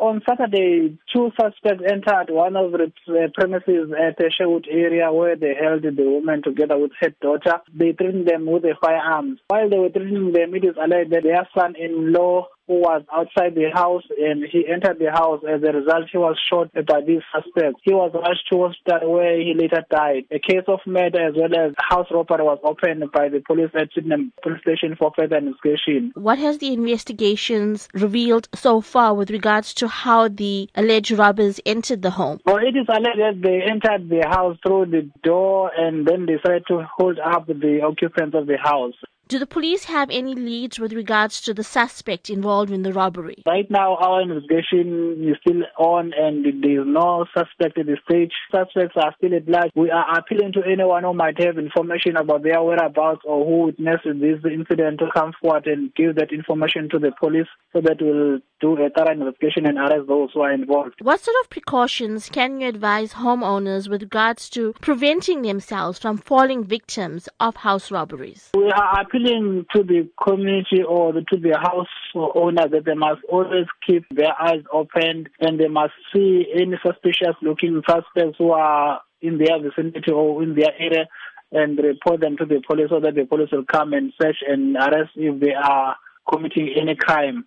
On Saturday, two suspects entered one of the uh, premises at the Sherwood area where they held the woman together with her daughter. They threatened them with a firearm. While they were threatening them, it is alleged that their son-in-law who was outside the house and he entered the house. As a result, he was shot by these suspects. He was rushed to hospital where he later died. A case of murder as well as house robbery was opened by the police at Sydenham police station for further investigation. What has the investigations revealed so far with regards to how the alleged robbers entered the home? Well, it is alleged that they entered the house through the door and then they tried to hold up the occupants of the house. Do the police have any leads with regards to the suspect involved in the robbery? Right now, our investigation is still on and there is no suspect at the stage. Suspects are still at large. We are appealing to anyone who might have information about their whereabouts or who witnessed this incident to come forward and give that information to the police so that we'll do a thorough investigation and arrest those who are involved. What sort of precautions can you advise homeowners with regards to preventing themselves from falling victims of house robberies? We are appealing appealing to the community or to the house owner that they must always keep their eyes open and they must see any suspicious looking suspects who are in their vicinity or in their area and report them to the police so that the police will come and search and arrest if they are committing any crime.